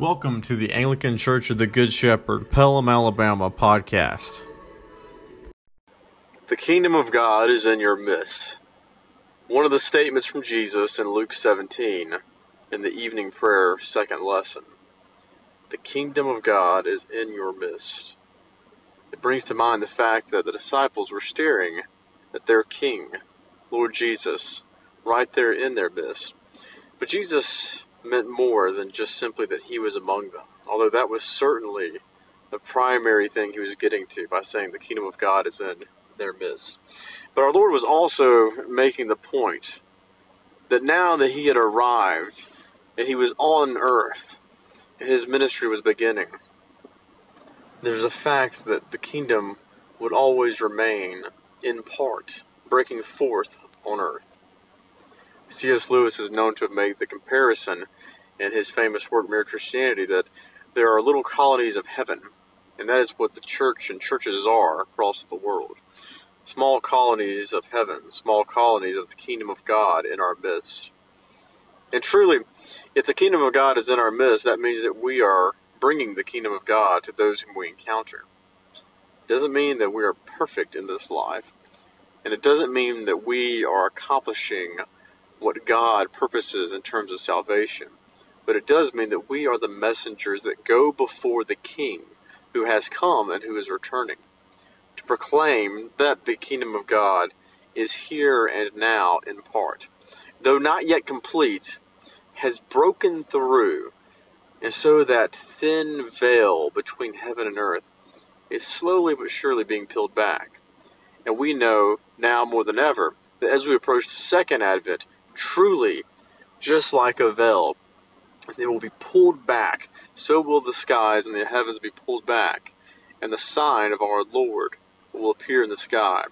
Welcome to the Anglican Church of the Good Shepherd, Pelham, Alabama podcast. The kingdom of God is in your midst. One of the statements from Jesus in Luke 17 in the evening prayer second lesson. The kingdom of God is in your midst. It brings to mind the fact that the disciples were staring at their king, Lord Jesus, right there in their midst. But Jesus meant more than just simply that he was among them, although that was certainly the primary thing he was getting to by saying the kingdom of God is in their midst. But our Lord was also making the point that now that he had arrived and he was on earth and his ministry was beginning, there's a fact that the kingdom would always remain in part breaking forth on earth. C.S. Lewis is known to have made the comparison in his famous work Mere Christianity that there are little colonies of heaven, and that is what the church and churches are across the world. Small colonies of heaven, small colonies of the kingdom of God in our midst. And truly, if the kingdom of God is in our midst, that means that we are bringing the kingdom of God to those whom we encounter. It doesn't mean that we are perfect in this life, and it doesn't mean that we are accomplishing what God purposes in terms of salvation. But it does mean that we are the messengers that go before the King who has come and who is returning to proclaim that the kingdom of God is here and now in part, though not yet complete, has broken through, and so that thin veil between heaven and earth is slowly but surely being peeled back. And we know now more than ever that as we approach the second advent, truly, just like a veil, they will be pulled back. So will the skies and the heavens be pulled back, and the sign of our Lord will appear in the sky,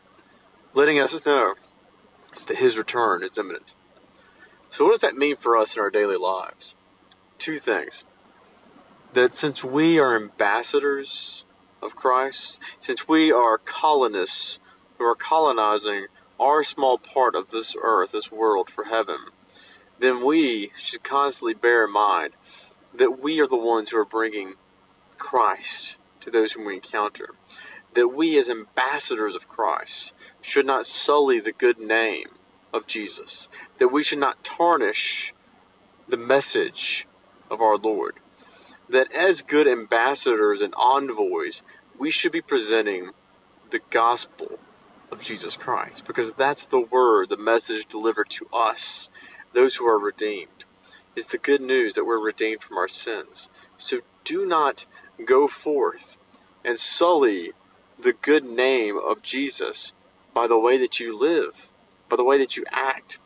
letting us know that His return is imminent. So, what does that mean for us in our daily lives? Two things. That since we are ambassadors of Christ, since we are colonists who are colonizing our small part of this earth, this world for heaven, then we should constantly bear in mind that we are the ones who are bringing Christ to those whom we encounter. That we, as ambassadors of Christ, should not sully the good name of Jesus. That we should not tarnish the message of our Lord. That as good ambassadors and envoys, we should be presenting the gospel of Jesus Christ because that's the word, the message delivered to us those who are redeemed, is the good news that we're redeemed from our sins. So do not go forth and sully the good name of Jesus by the way that you live, by the way that you act,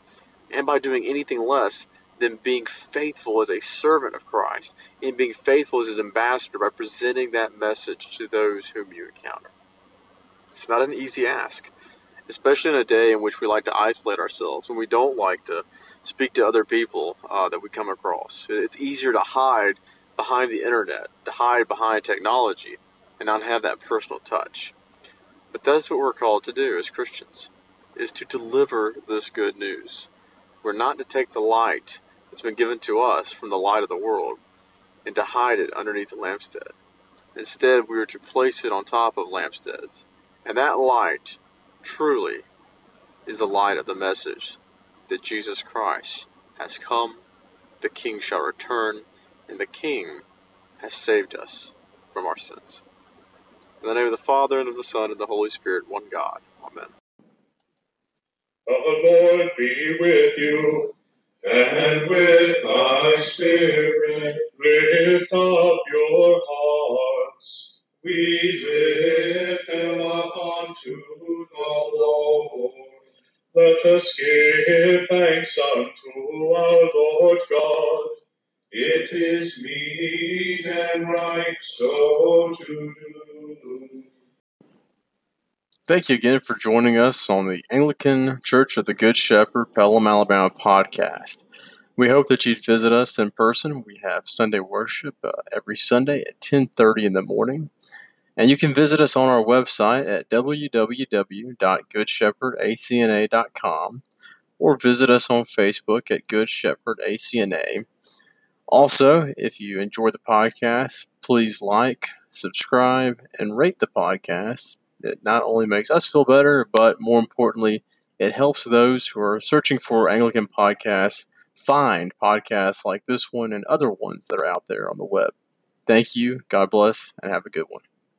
and by doing anything less than being faithful as a servant of Christ and being faithful as his ambassador by presenting that message to those whom you encounter. It's not an easy ask, especially in a day in which we like to isolate ourselves and we don't like to speak to other people uh, that we come across. It's easier to hide behind the internet, to hide behind technology, and not have that personal touch. But that's what we're called to do as Christians, is to deliver this good news. We're not to take the light that's been given to us from the light of the world and to hide it underneath the lampstand. Instead, we are to place it on top of lampstands. And that light, truly, is the light of the message that Jesus Christ has come, the King shall return, and the King has saved us from our sins. In the name of the Father, and of the Son, and of the Holy Spirit, one God. Amen. The Lord be with you, and with thy spirit. Lift us give thanks unto our Lord God. It is meet and right so to do. Thank you again for joining us on the Anglican Church of the Good Shepherd, Pelham, Alabama podcast. We hope that you'd visit us in person. We have Sunday worship uh, every Sunday at 10:30 in the morning. And you can visit us on our website at www.goodshepherdacna.com or visit us on Facebook at Good Shepherd ACNA. Also, if you enjoy the podcast, please like, subscribe, and rate the podcast. It not only makes us feel better, but more importantly, it helps those who are searching for Anglican podcasts find podcasts like this one and other ones that are out there on the web. Thank you, God bless, and have a good one.